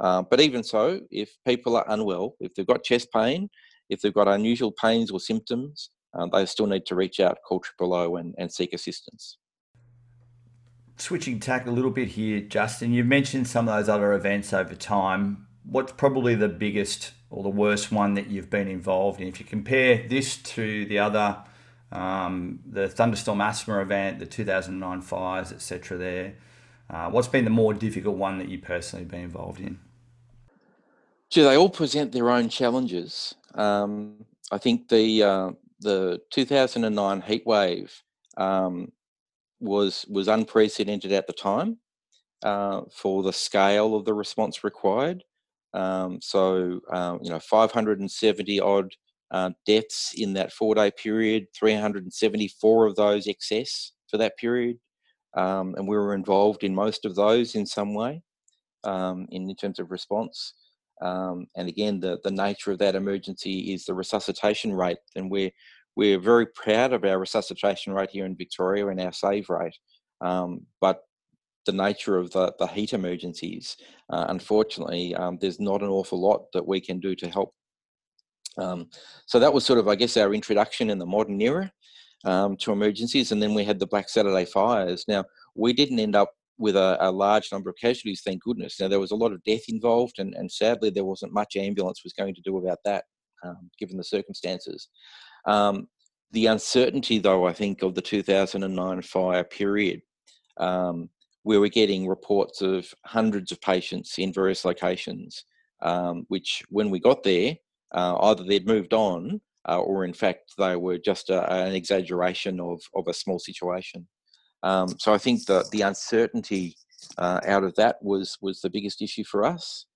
Uh, but even so, if people are unwell, if they've got chest pain, if they've got unusual pains or symptoms, uh, they still need to reach out, call triple O, and, and seek assistance. Switching tack a little bit here, Justin, you've mentioned some of those other events over time. What's probably the biggest or the worst one that you've been involved in? If you compare this to the other, um, the thunderstorm asthma event, the 2009 fires, etc., there, uh, what's been the more difficult one that you personally been involved in? Gee, they all present their own challenges. Um, I think the uh, the 2009 heat wave um, was was unprecedented at the time uh, for the scale of the response required. Um, so um, you know, 570 odd uh, deaths in that four day period, 374 of those excess for that period, um, and we were involved in most of those in some way um, in, in terms of response. Um, and again, the, the nature of that emergency is the resuscitation rate, and we're we're very proud of our resuscitation rate here in Victoria and our save rate. Um, but the nature of the, the heat emergencies, uh, unfortunately, um, there's not an awful lot that we can do to help. Um, so that was sort of, I guess, our introduction in the modern era um, to emergencies. And then we had the Black Saturday fires. Now, we didn't end up with a, a, large number of casualties, thank goodness. Now, there was a lot of death involved, and, and sadly, there wasn't much ambulance was going to do about that, um, given the circumstances. Um, the uncertainty, though, I think, of the 2009 fire period, um, we were getting reports of hundreds of patients in various locations, um, which when we got there, uh, either they'd moved on uh, or, in fact, they were just a, an exaggeration of, of a small situation. Um, so I think the the uncertainty uh, out of that was was the biggest issue for us.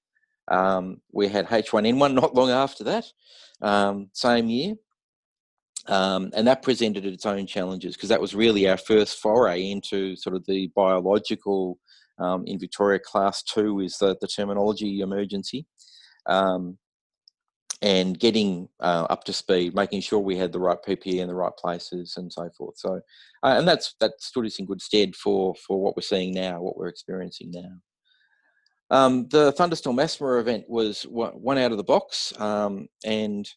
Um, we had H1N1 not long after that, um, same year, um, and that presented its own challenges because that was really our first foray into sort of the biological. Um, in Victoria, Class Two is the the terminology emergency. Um, and getting uh, up to speed, making sure we had the right PPE in the right places, and so forth. So, uh, and that's that stood us in good stead for for what we're seeing now, what we're experiencing now. Um, the thunderstorm asthma event was one out of the box, um, and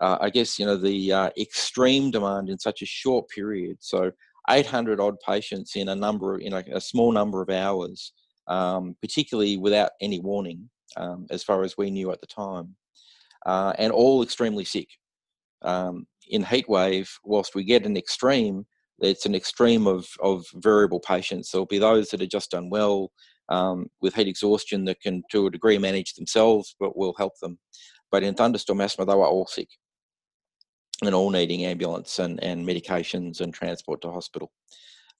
uh, I guess you know the uh, extreme demand in such a short period. So, 800 odd patients in a number in a, a small number of hours, um, particularly without any warning, um, as far as we knew at the time uh, and all extremely sick. Um, in heat wave, whilst we get an extreme, it's an extreme of, of variable patients. There'll be those that are just unwell um, with heat exhaustion that can, to a degree, manage themselves, but will help them. But in thunderstorm asthma, they were all sick and all needing ambulance and, and medications and transport to hospital.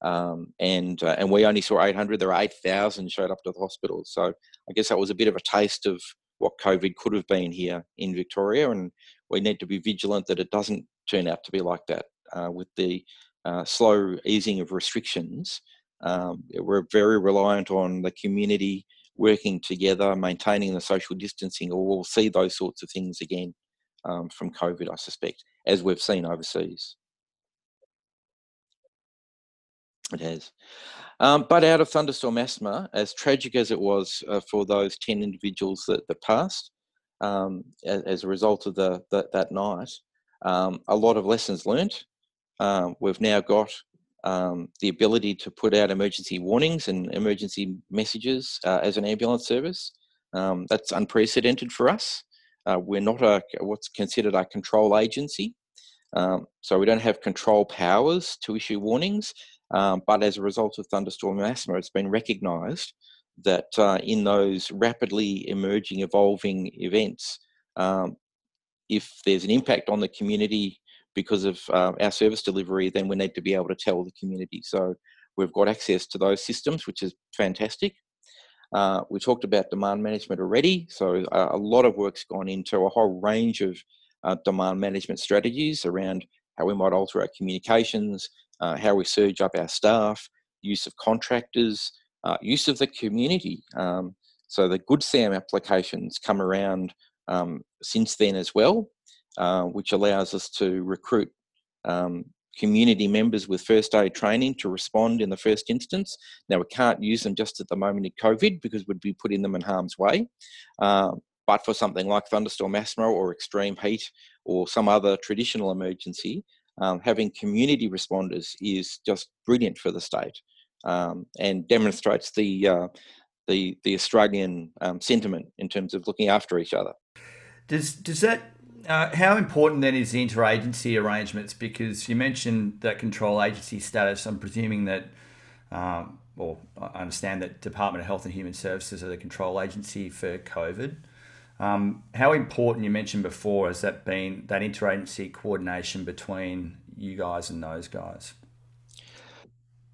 Um, and uh, and we only saw 800. There were 8,000 showed up to the hospital. So I guess that was a bit of a taste of what COVID could have been here in Victoria, and we need to be vigilant that it doesn't turn out to be like that. Uh, with the uh, slow easing of restrictions, um, we're very reliant on the community working together, maintaining the social distancing, or we'll see those sorts of things again um, from COVID, I suspect, as we've seen overseas. It has. Um, but out of thunderstorm asthma, as tragic as it was uh, for those 10 individuals that, that passed um, as, as, a result of the, the that night, um, a lot of lessons learnt. Um, we've now got um, the ability to put out emergency warnings and emergency messages uh, as an ambulance service. Um, that's unprecedented for us. Uh, we're not a what's considered a control agency, so we don't have control powers to issue warnings um, but as a result of thunderstorm asthma, it's been recognised that uh, in those rapidly emerging, evolving events, um, if there's an impact on the community because of uh, our service delivery, then we need to be able to tell the community. So we've got access to those systems, which is fantastic. Uh, we talked about demand management already, so uh, a lot of work's gone into a whole range of uh, demand management strategies around how we might alter our communications, uh, how we surge up our staff, use of contractors, uh, use of the community. Um, so the Good SAM applications come around um, since then as well, uh, which allows us to recruit um, community members with first aid training to respond in the first instance. Now, we can't use them just at the moment in COVID because we'd be putting them in harm's way. Uh, but for something like thunderstorm asthma or extreme heat or some other traditional emergency, um, having community responders is just brilliant for the state um, and demonstrates the, uh, the, the Australian um, sentiment in terms of looking after each other. Does, does that uh, how important then is the interagency arrangements? Because you mentioned that control agency status. I'm presuming that, um, well, I understand that Department of Health and Human Services are the control agency for COVID. Um, how important you mentioned before has that been that interagency coordination between you guys and those guys?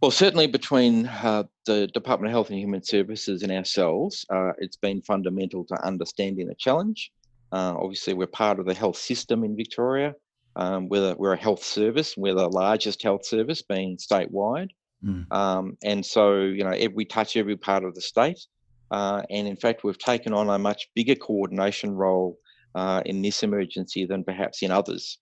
Well, certainly between uh, the Department of Health and Human Services and ourselves, uh, it's been fundamental to understanding the challenge uh, obviously, we're part of the health system in Victoria. Um, we're, we're a health service. We're the largest health service, being statewide. Mm. Um, and so, you know, we touch every part of the state. Uh, and in fact, we've taken on a much bigger coordination role uh, in this emergency than perhaps in others.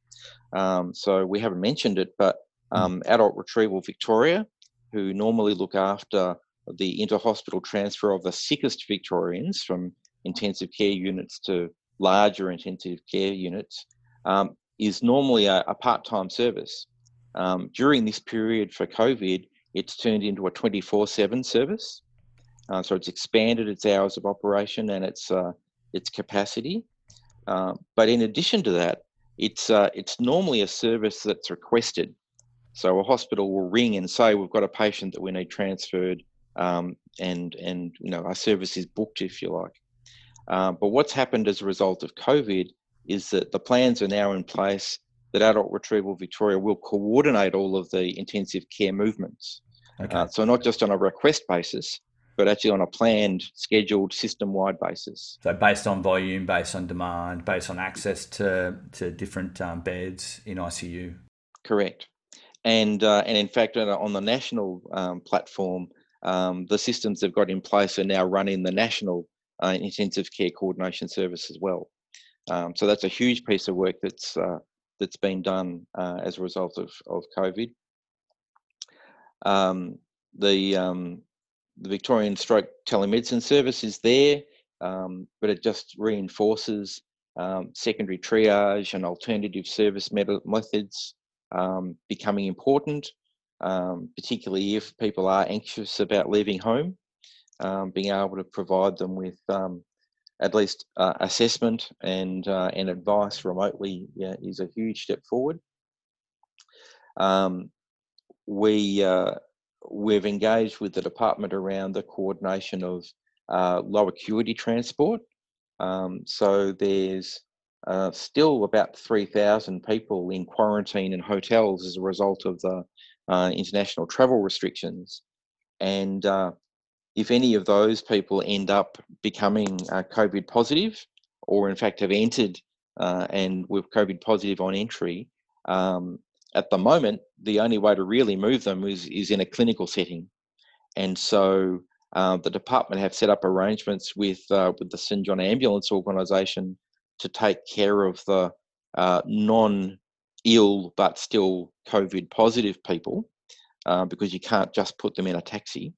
Um, so we haven't mentioned it, but mm. um, Adult Retrieval Victoria, who normally look after the inter-hospital transfer of the sickest Victorians from intensive care units to larger intensive care units um, is normally a, a part-time service. Um, during this period for COVID, it's turned into a 24/7 service. Uh, so it's expanded its hours of operation and its uh, its capacity. Uh, but in addition to that, it's uh, it's normally a service that's requested. So a hospital will ring and say, "We've got a patient that we need transferred," um, and and you know our service is booked, if you like. Uh, but what's happened as a result of COVID is that the plans are now in place that Adult Retrieval Victoria will coordinate all of the intensive care movements. Okay. Uh, so not just on a request basis, but actually on a planned, scheduled, system-wide basis. So based on volume, based on demand, based on access to to different um, beds in ICU. Correct, and uh, and in fact, on the national um, platform, um, the systems they've got in place are now running the national uh, intensive care coordination service as well. Um, so that's a huge piece of work that's uh, that's been done uh, as a result of of COVID. Um, the um, the Victorian Stroke Telemedicine Service is there, um, but it just reinforces um, secondary triage and alternative service methods um, becoming important, particularly if people are anxious about leaving home um, being able to provide them with um, at least uh, assessment and uh, and advice remotely yeah, is a huge step forward. Um, we uh, we've engaged with the department around the coordination of uh, low acuity transport. Um, so there's uh, still about 3,000 people in quarantine in hotels as a result of the uh, international travel restrictions. And if any of those people end up becoming uh, COVID positive, or in fact have entered uh, and were COVID positive on entry, um, at the moment, the only way to really move them is, is in a clinical setting. And so uh, the department have set up arrangements with, uh, with the St John Ambulance Organisation to take care of the uh, non ill but still COVID positive people uh, because you can't just put them in a taxi.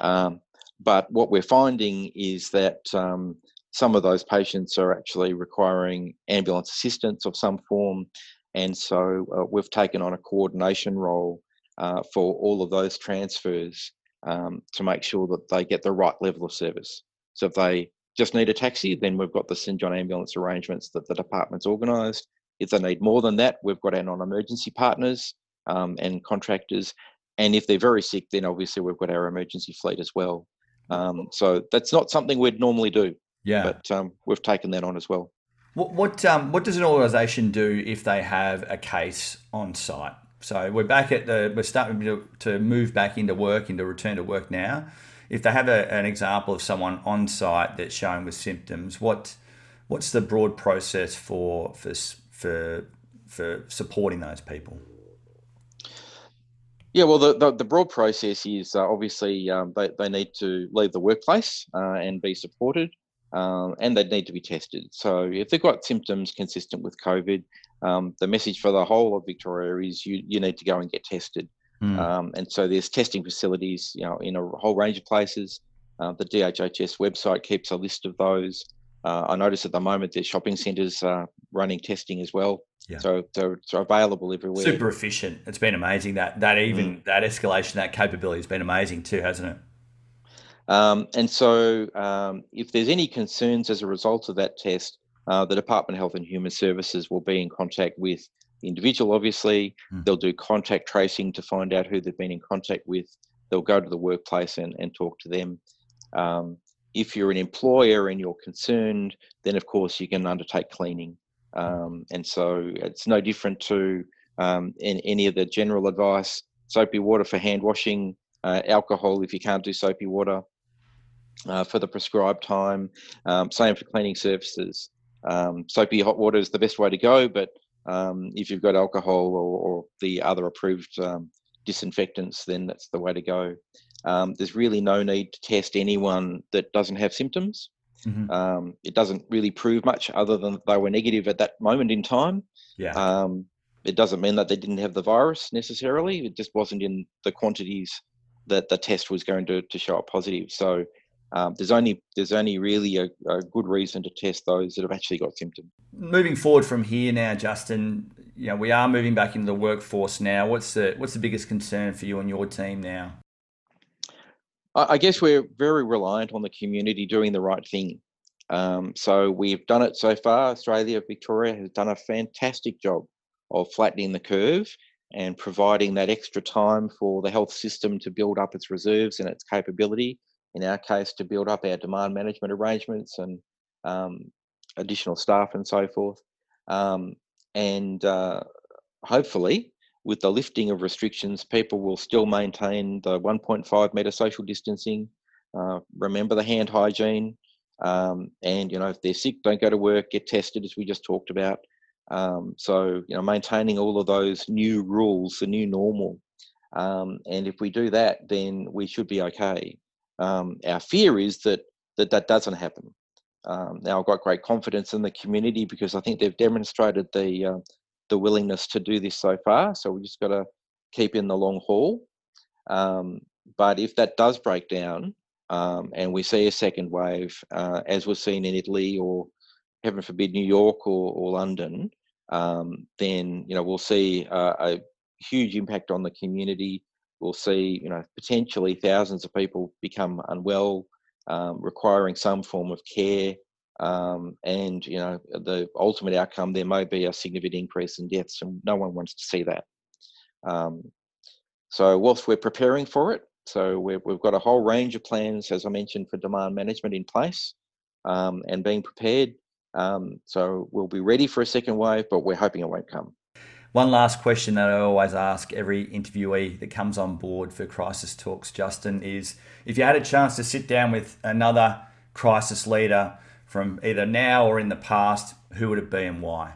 Um, but what we're finding is that um, some of those patients are actually requiring ambulance assistance of some form. And so uh, we've taken on a coordination role uh, for all of those transfers um, to make sure that they get the right level of service. So if they just need a taxi, then we've got the St John ambulance arrangements that the department's organised. If they need more than that, we've got our non-emergency partners um, and contractors. And if they're very sick, then obviously we've got our emergency fleet as well. Um, so that's not something we'd normally do. Yeah. But um, we've taken that on as well. What what, um, what does an organisation do if they have a case on site? So we're back at the we're starting to, to move back into work, into return to work now. If they have a, an example of someone on site that's showing with symptoms, what what's the broad process for for for for supporting those people? Yeah, well, the, the, the, broad process is uh, obviously um, they, they need to leave the workplace uh, and be supported. Um, and they need to be tested. So if they've got symptoms consistent with COVID, um, the message for the whole of Victoria is you you need to go and get tested. Mm. Um, and so there's testing facilities, you know, in a whole range of places. Uh, the DHHS website keeps a list of those. Uh, I notice at the moment there's shopping centres uh, running testing as well. Yeah. So, so it's available everywhere. Super efficient. It's been amazing that that even mm. that escalation, that capability has been amazing too, hasn't it? Um, and so, um, if there's any concerns as a result of that test, uh, the Department of Health and Human Services will be in contact with the individual. Obviously, mm. they'll do contact tracing to find out who they've been in contact with. They'll go to the workplace and, and talk to them. Um, if you're an employer and you're concerned, then of course you can undertake cleaning. Um, and so it's no different to um, in, any of the general advice soapy water for hand washing, uh, alcohol if you can't do soapy water uh, for the prescribed time, um, same for cleaning surfaces. Um, soapy hot water is the best way to go, but um, if you've got alcohol or, or the other approved um, disinfectants, then that's the way to go. Um, there's really no need to test anyone that doesn't have symptoms. Mm-hmm. Um, it doesn't really prove much other than they were negative at that moment in time. Yeah. Um, it doesn't mean that they didn't have the virus necessarily. It just wasn't in the quantities that the test was going to, to show up positive. So um, there's only there's only really a, a, good reason to test those that have actually got symptoms. Moving forward from here now, Justin, you know we are moving back into the workforce now. What's the what's the biggest concern for you and your team now? I guess we're very reliant on the community doing the right thing. Um, so we've done it so far. Australia, Victoria has done a fantastic job of flattening the curve and providing that extra time for the health system to build up its reserves and its capability. In our case, to build up our demand management arrangements and um, additional staff and so forth. Um, and uh, hopefully, with the lifting of restrictions, people will still maintain the 1.5 metre social distancing. Uh, remember the hand hygiene. Um, and, you know, if they're sick, don't go to work, get tested, as we just talked about. Um, so, you know, maintaining all of those new rules, the new normal. Um, and if we do that, then we should be okay. Um, our fear is that, that that doesn't happen. Um, now, I've got great confidence in the community because I think they've demonstrated the uh, the willingness to do this so far. So we just got to keep in the long haul. Um, but if that does break down um, and we see a second wave, uh, as was seen in Italy or heaven forbid New York or, or London, um, then you know we'll see uh, a huge impact on the community. We'll see you know potentially thousands of people become unwell, um, requiring some form of care. Um, and you know the ultimate outcome there may be a significant increase in deaths, and no one wants to see that. Um, so whilst we're preparing for it, so we have got a whole range of plans, as I mentioned, for demand management in place um, and being prepared. Um, so we'll be ready for a second wave, but we're hoping it won't come. One last question that I always ask every interviewee that comes on board for Crisis Talks, Justin, is if you had a chance to sit down with another crisis leader from either now or in the past, who would it be and why?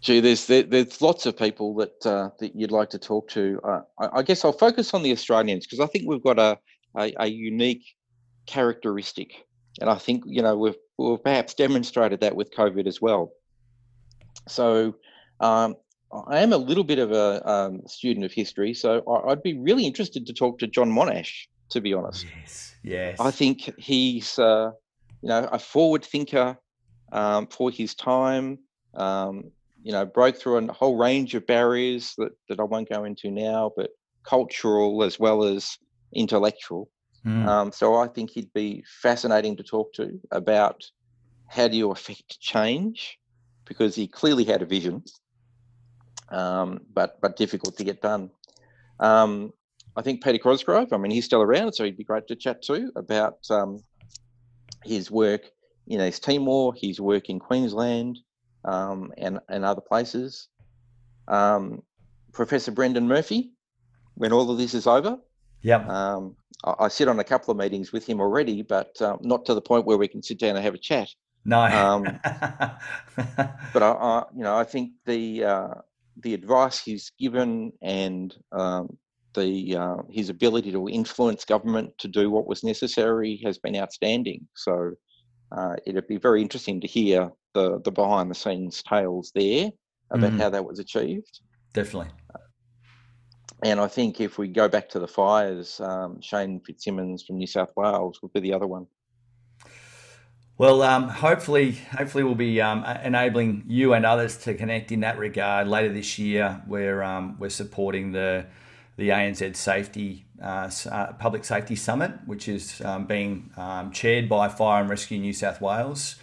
Gee, there's there, there's lots of people that uh, that you'd like to talk to. Uh, I, I, guess I'll focus on the Australians because I think we've got a, a, a unique characteristic, and I think you know we've we've perhaps demonstrated that with COVID as well. So um, I am a little bit of a um, student of history, so I, would be really interested to talk to John Monash. To be honest, yes, yes, I think he's uh, you know, a forward thinker um, for his time. Um, you know, broke through a whole range of barriers that, that I won't go into now, but cultural as well as intellectual. Mm. Um, so I think he'd be fascinating to talk to about how do you affect change, because he clearly had a vision, um, but but difficult to get done. Um, I think Peter Cosgrove. I mean, he's still around, so he'd be great to chat to about um, his work in East Timor, his work in Queensland, um, and and other places. Um, Professor Brendan Murphy, when all of this is over. Yeah. Um, I, I, sit on a couple of meetings with him already, but uh, not to the point where we can sit down and have a chat. No. Um, but I, I, you know, I think the uh, the advice he's given and um, the uh, his ability to influence government to do what was necessary has been outstanding. So uh, it'd be very interesting to hear the the behind the scenes tales there about mm. how that was achieved. Definitely. And I think if we go back to the fires, um, Shane Fitzsimmons from New South Wales would be the other one. Well, um, hopefully, hopefully we'll be um, enabling you and others to connect in that regard later this year. We're um, we're supporting the the ANZ Safety uh, uh, Public Safety Summit, which is um, being um, chaired by Fire and Rescue New South Wales.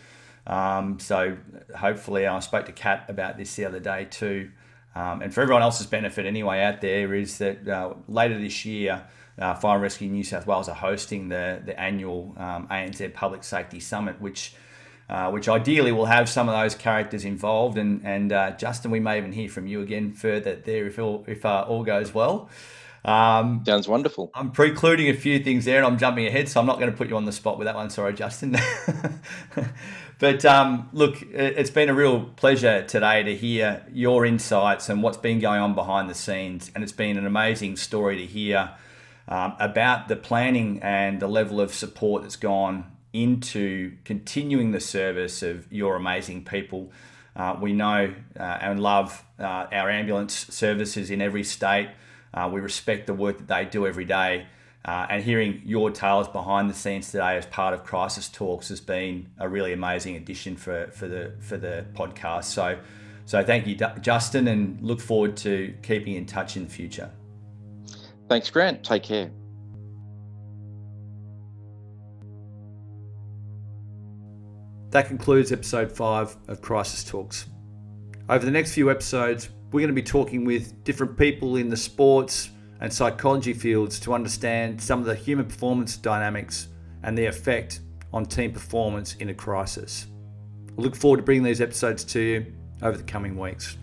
Um, so hopefully, I spoke to Kat about this the other day too. and for everyone else's benefit, anyway, out there is that uh, later this year uh, Fire and Rescue New South Wales are hosting the, the annual um, ANZ Public Safety Summit, which uh, which ideally will have some of those characters involved. And, and uh, Justin, we may even hear from you again further there if all, if, uh, all goes well. Um, Sounds wonderful. I'm precluding a few things there and I'm jumping ahead, so I'm not going to put you on the spot with that one. Sorry, Justin. but um, look, it's been a real pleasure today to hear your insights and what's been going on behind the scenes. And it's been an amazing story to hear um, about the planning and the level of support that's gone into continuing the service of your amazing people. Uh, we know uh, and love uh, our ambulance services in every state. Uh, we respect the work that they do every day. Uh, and hearing your tales behind the scenes today as part of Crisis Talks has been a really amazing addition for, for the for the podcast. So, so thank you, Justin, and look forward to keeping in touch in the future. Thanks, Grant. Take care. That concludes episode five of Crisis Talks. Over the next few episodes, we're going to be talking with different people in the sports and psychology fields to understand some of the human performance dynamics and their effect on team performance in a crisis. I look forward to bringing these episodes to you over the coming weeks.